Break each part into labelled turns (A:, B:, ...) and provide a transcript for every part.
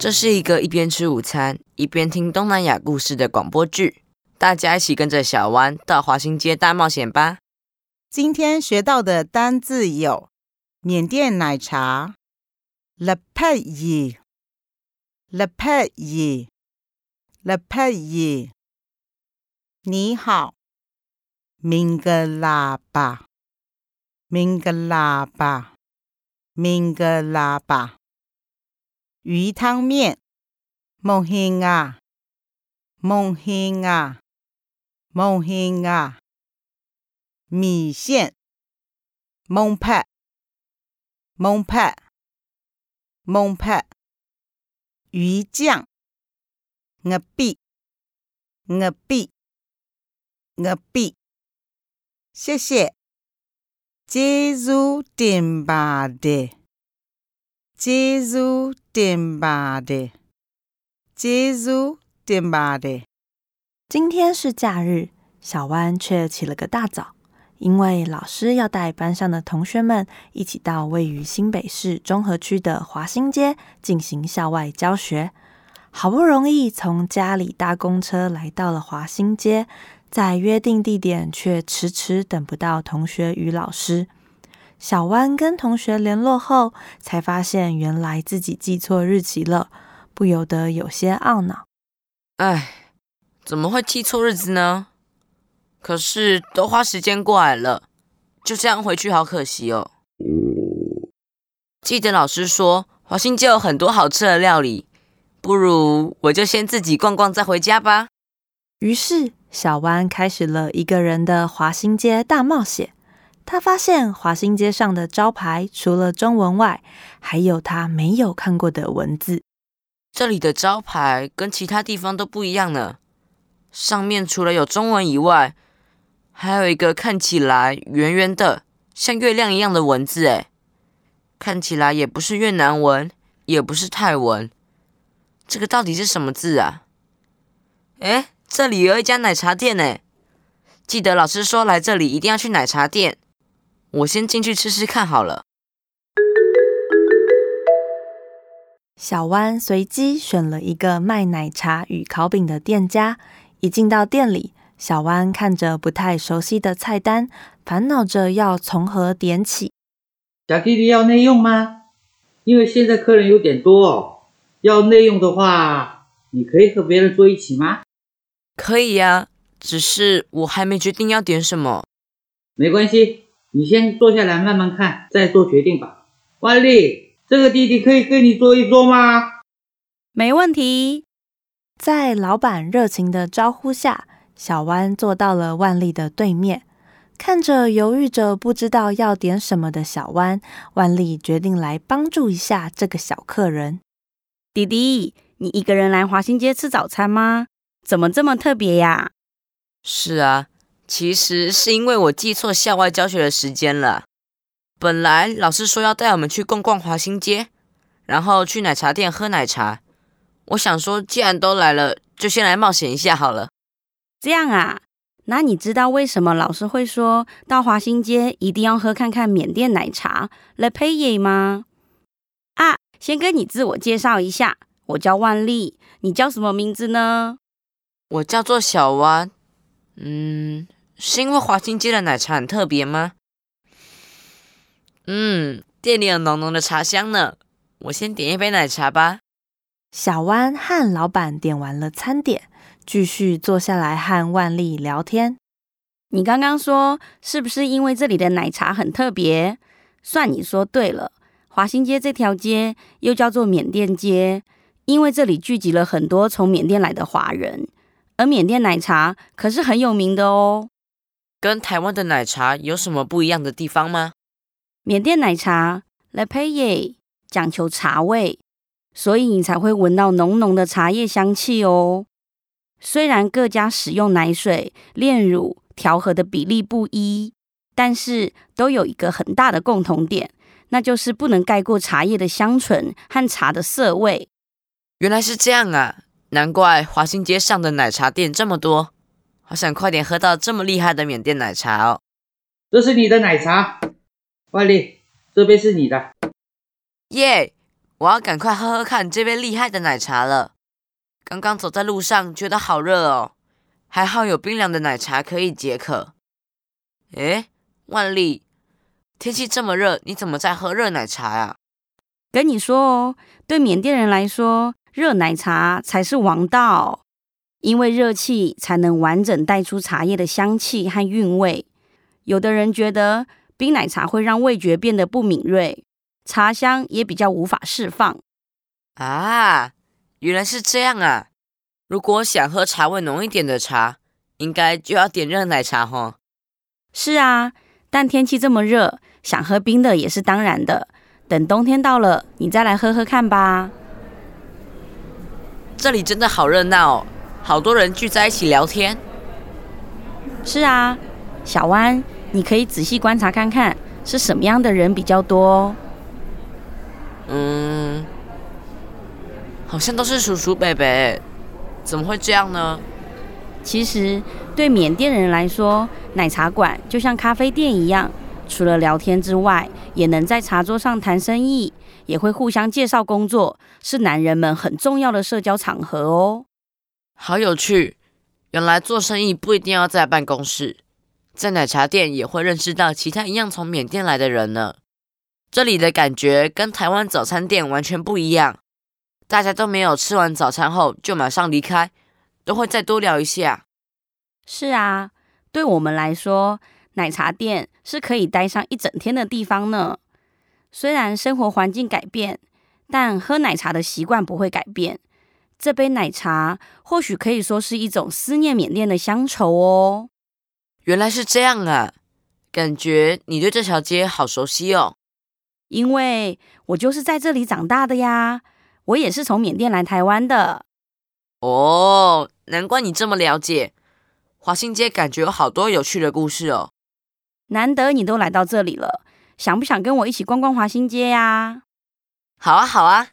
A: 这是一个一边吃午餐一边听东南亚故事的广播剧，大家一起跟着小湾到华新街大冒险吧。
B: 今天学到的单字有缅甸奶茶 l e p e y l e p e y l e p e y 你好 Mingalaba Mingalaba Mingalaba 鱼汤面。梦兴啊，梦兴啊，梦兴啊，米线。蒙派，蒙派，蒙派，鱼酱。鹅臂，鹅臂，鹅臂，谢谢。接住点吧的。ကျေးဇူးတင်ပါတယ်ကျေးဇူးတင်ပါတယ်
C: 今天是假日，小湾却起了个大早，因为老师要带班上的同学们一起到位于新北市中和区的华新街进行校外教学。好不容易从家里搭公车来到了华新街，在约定地点却迟迟等不到同学与老师。 小湾跟同学联络后，才发现原来自己记错日期了，不由得有些懊恼。
A: 哎，怎么会记错日子呢？可是都花时间过来了，就这样回去好可惜哦。记得老师说华新街有很多好吃的料理，不如我就先自己逛逛再回家吧。
C: 于是，小湾开始了一个人的华新街大冒险。他发现华新街上的招牌除了中文外，还有他没有看过的文字。
A: 这里的招牌跟其他地方都不一样呢，上面除了有中文以外，还有一个看起来圆圆的，像月亮一样的文字，哎，看起来也不是越南文，也不是泰文，这个到底是什么字啊？哎，这里有一家奶茶店呢，记得老师说来这里一定要去奶茶店，我先进去吃吃看好了。
C: 小湾随机选了一个卖奶茶与烤饼的店家。一进到店里，小湾看着不太熟悉的菜单，烦恼着要从何点起。
D: 小弟弟要内用吗？因为现在客人有点多哦，要内用的话，你可以和别人坐一起吗？
A: 可以呀，只是我还没决定要点什么。
D: 没关系，你先坐下来慢慢看，再做决定吧。万丽，这个弟弟可以跟你坐一桌吗？
E: 没问题。
C: 在老板热情的招呼下，小弯坐到了万丽的对面，看着犹豫着不知道要点什么的小弯，万丽决定来帮助一下这个小客人。
E: 弟弟，你一个人来华新街吃早餐吗？怎么这么特别呀？
A: 是啊，其实是因为我记错校外教学的时间了。本来老师说要带我们去逛逛华新街，然后去奶茶店喝奶茶。我想说，既然都来了，就先来冒险一下好了。
E: 这样啊？那你知道为什么老师会说到华新街一定要喝看看缅甸奶茶 Le p a y 吗？啊，先跟你自我介绍一下，我叫万丽，你叫什么名字呢？
A: 我叫做小湾。嗯，是因为华新街的奶茶很特别吗？嗯，店里有浓浓的茶香呢。我先点一杯奶茶吧。
C: 小湾和老板点完了餐点，继续坐下来和万丽聊天。
E: 你刚刚说是不是因为这里的奶茶很特别？算你说对了。华新街这条街又叫做缅甸街，因为这里聚集了很多从缅甸来的华人，而缅甸奶茶可是很有名的哦。
A: 跟台湾的奶茶有什么不一样的地方吗？
E: 缅甸奶茶 Le p a y 讲求茶味。所以你才会闻到浓浓的茶叶香气哦。虽然各家使用奶水、炼乳调和的比例不一，但是都有一个很大的共同点，那就是不能盖过茶叶的香醇和茶的涩味。
A: 原来是这样啊！难怪华新街上的奶茶店这么多，好想快点喝到这么厉害的缅甸奶茶哦。
D: 这是你的奶茶，万丽，这杯是你的。
A: 耶！我要赶快喝喝看这杯厉害的奶茶了。刚刚走在路上，觉得好热哦，还好有冰凉的奶茶可以解渴。诶，万丽，天气这么热，你怎么在喝热奶茶呀？
E: 跟你说哦，对缅甸人来说，热奶茶才是王道，因为热气才能完整带出茶叶的香气和韵味。有的人觉得冰奶茶会让味觉变得不敏锐，茶香也比较无法释放。
A: 啊，原来是这样啊！如果想喝茶味浓一点的茶，应该就要点热奶茶吼。
E: 是啊，但天气这么热，想喝冰的也是当然的。等冬天到了，你再来喝喝看吧。
A: 这里真的好热闹哦，好多人聚在一起聊天。
E: 是啊，小湾。你可以仔细观察看看是什么样的人比较多。
A: 嗯，好像都是叔叔伯伯，怎么会这样呢？
E: 其实对缅甸人来说，奶茶馆就像咖啡店一样，除了聊天之外，也能在茶桌上谈生意，也会互相介绍工作，是男人们很重要的社交场合哦。
A: 好有趣，原来做生意不一定要在办公室。在奶茶店也会认识到其他一样从缅甸来的人呢。这里的感觉跟台湾早餐店完全不一样，大家都没有吃完早餐后就马上离开，都会再多聊一下。
E: 是啊，对我们来说，奶茶店是可以待上一整天的地方呢。虽然生活环境改变，但喝奶茶的习惯不会改变。这杯奶茶或许可以说是一种思念缅甸的乡愁哦。
A: 原来是这样啊，感觉你对这条街好熟悉哦。
E: 因为我就是在这里长大的呀，我也是从缅甸来台湾的。
A: 哦，难怪你这么了解。华新街感觉有好多有趣的故事哦。
E: 难得你都来到这里了，想不想跟我一起逛逛华新街呀？
A: 好啊，好啊。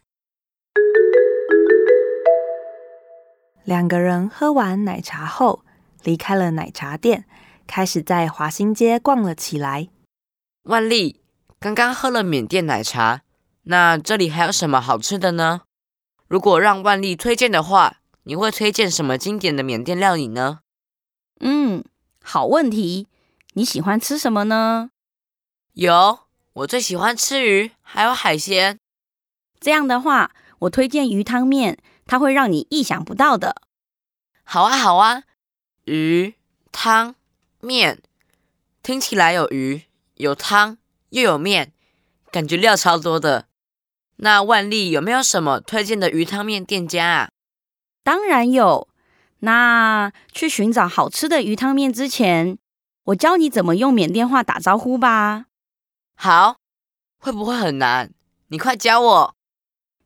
C: 两个人喝完奶茶后，离开了奶茶店。开始在华新街逛了起来。
A: 万丽刚刚喝了缅甸奶茶，那这里还有什么好吃的呢？如果让万丽推荐的话，你会推荐什么经典的缅甸料理呢？
E: 嗯，好问题。你喜欢吃什么呢？
A: 有，我最喜欢吃鱼，还有海鲜。
E: 这样的话，我推荐鱼汤面，它会让你意想不到的。
A: 好啊，好啊，鱼汤。面听起来有鱼有汤又有面，感觉料超多的。那万丽有没有什么推荐的鱼汤面店家啊？
E: 当然有。那去寻找好吃的鱼汤面之前，我教你怎么用缅甸话打招呼吧。
A: 好，会不会很难？你快教我。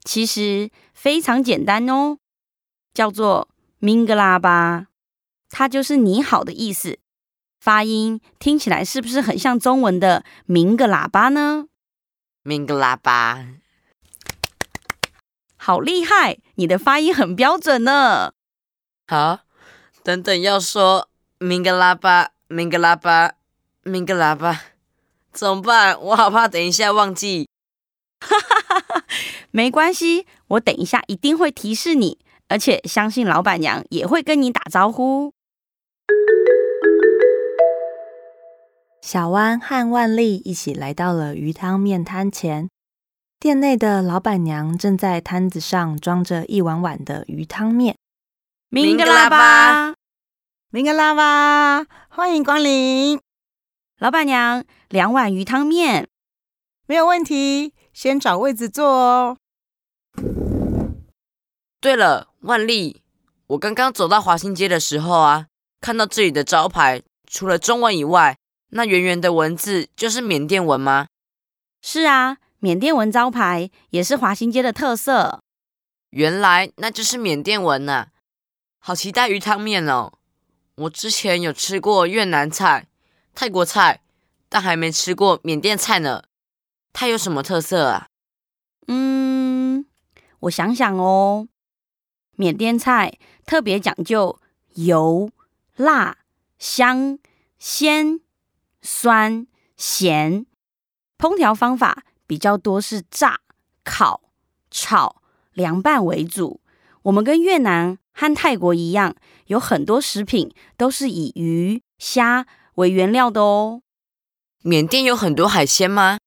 E: 其实非常简单哦，叫做明格喇叭，它就是你好的意思。发音听起来是不是很像中文的“明个喇叭”呢？
A: 明个喇叭，
E: 好厉害！你的发音很标准呢。
A: 好，等等要说“明个喇叭”，“明个喇叭”，“明个喇叭”，怎么办？我好怕等一下忘记。
E: 哈哈哈哈没关系，我等一下一定会提示你，而且相信老板娘也会跟你打招呼。
C: 小湾和万丽一起来到了鱼汤面摊前，店内的老板娘正在摊子上装着一碗碗的鱼汤面。
A: 明格拉巴，
B: 明格拉巴，欢迎光临，
E: 老板娘，两碗鱼汤面，
B: 没有问题，先找位子坐哦。
A: 对了，万丽，我刚刚走到华新街的时候啊，看到这里的招牌，除了中文以外。那圆圆的文字就是缅甸文吗？
E: 是啊，缅甸文招牌也是华新街的特色。
A: 原来那就是缅甸文呐，好期待鱼汤面哦！我之前有吃过越南菜、泰国菜，但还没吃过缅甸菜呢。它有什么特色啊？
E: 嗯，我想想哦，缅甸菜特别讲究油、辣、香、鲜。酸咸，烹调方法比较多是炸、烤、炒、凉拌为主。我们跟越南和泰国一样，有很多食品都是以鱼、虾为原料的哦。
A: 缅甸有很多海鲜吗？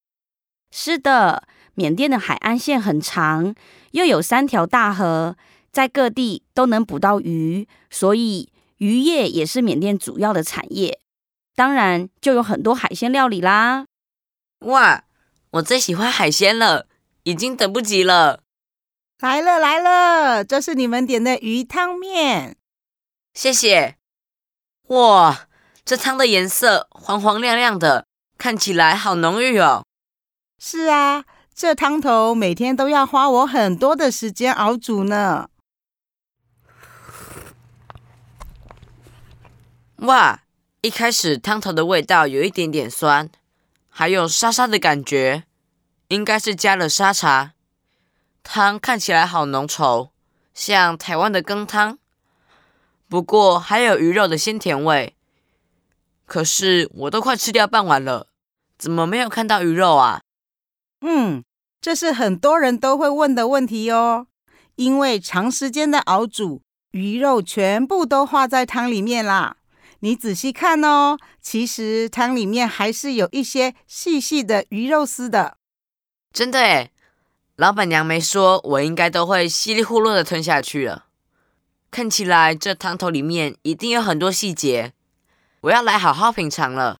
E: 是的，缅甸的海岸线很长，又有三条大河，在各地都能捕到鱼，所以渔业也是缅甸主要的产业。当然，就有很多海鲜料理啦。
A: 哇，我最喜欢海鲜了，已经等不及了。
B: 来了来了，这是你们点的鱼汤面，
A: 谢谢。哇，这汤的颜色黄黄亮亮的，看起来好浓郁哦。
B: 是啊，这汤头每天都要花我很多的时间熬煮呢。
A: 哇，一开始汤头的味道有一点点酸，还有沙沙的感觉，应该是加了沙茶。汤看起来好浓稠，像台湾的羹汤。不过还有鱼肉的鲜甜味。可是我都快吃掉半碗了，怎么没有看到鱼肉啊？
B: 嗯，这是很多人都会问的问题哦。因为长时间的熬煮，鱼肉全部都化在汤里面啦。你仔细看哦，其实汤里面还是有一些细细的鱼肉丝的。
A: 真的诶，老板娘没说，我应该都会稀里糊涂的吞下去了。看起来这汤头里面一定有很多细节，我要来好好品尝了。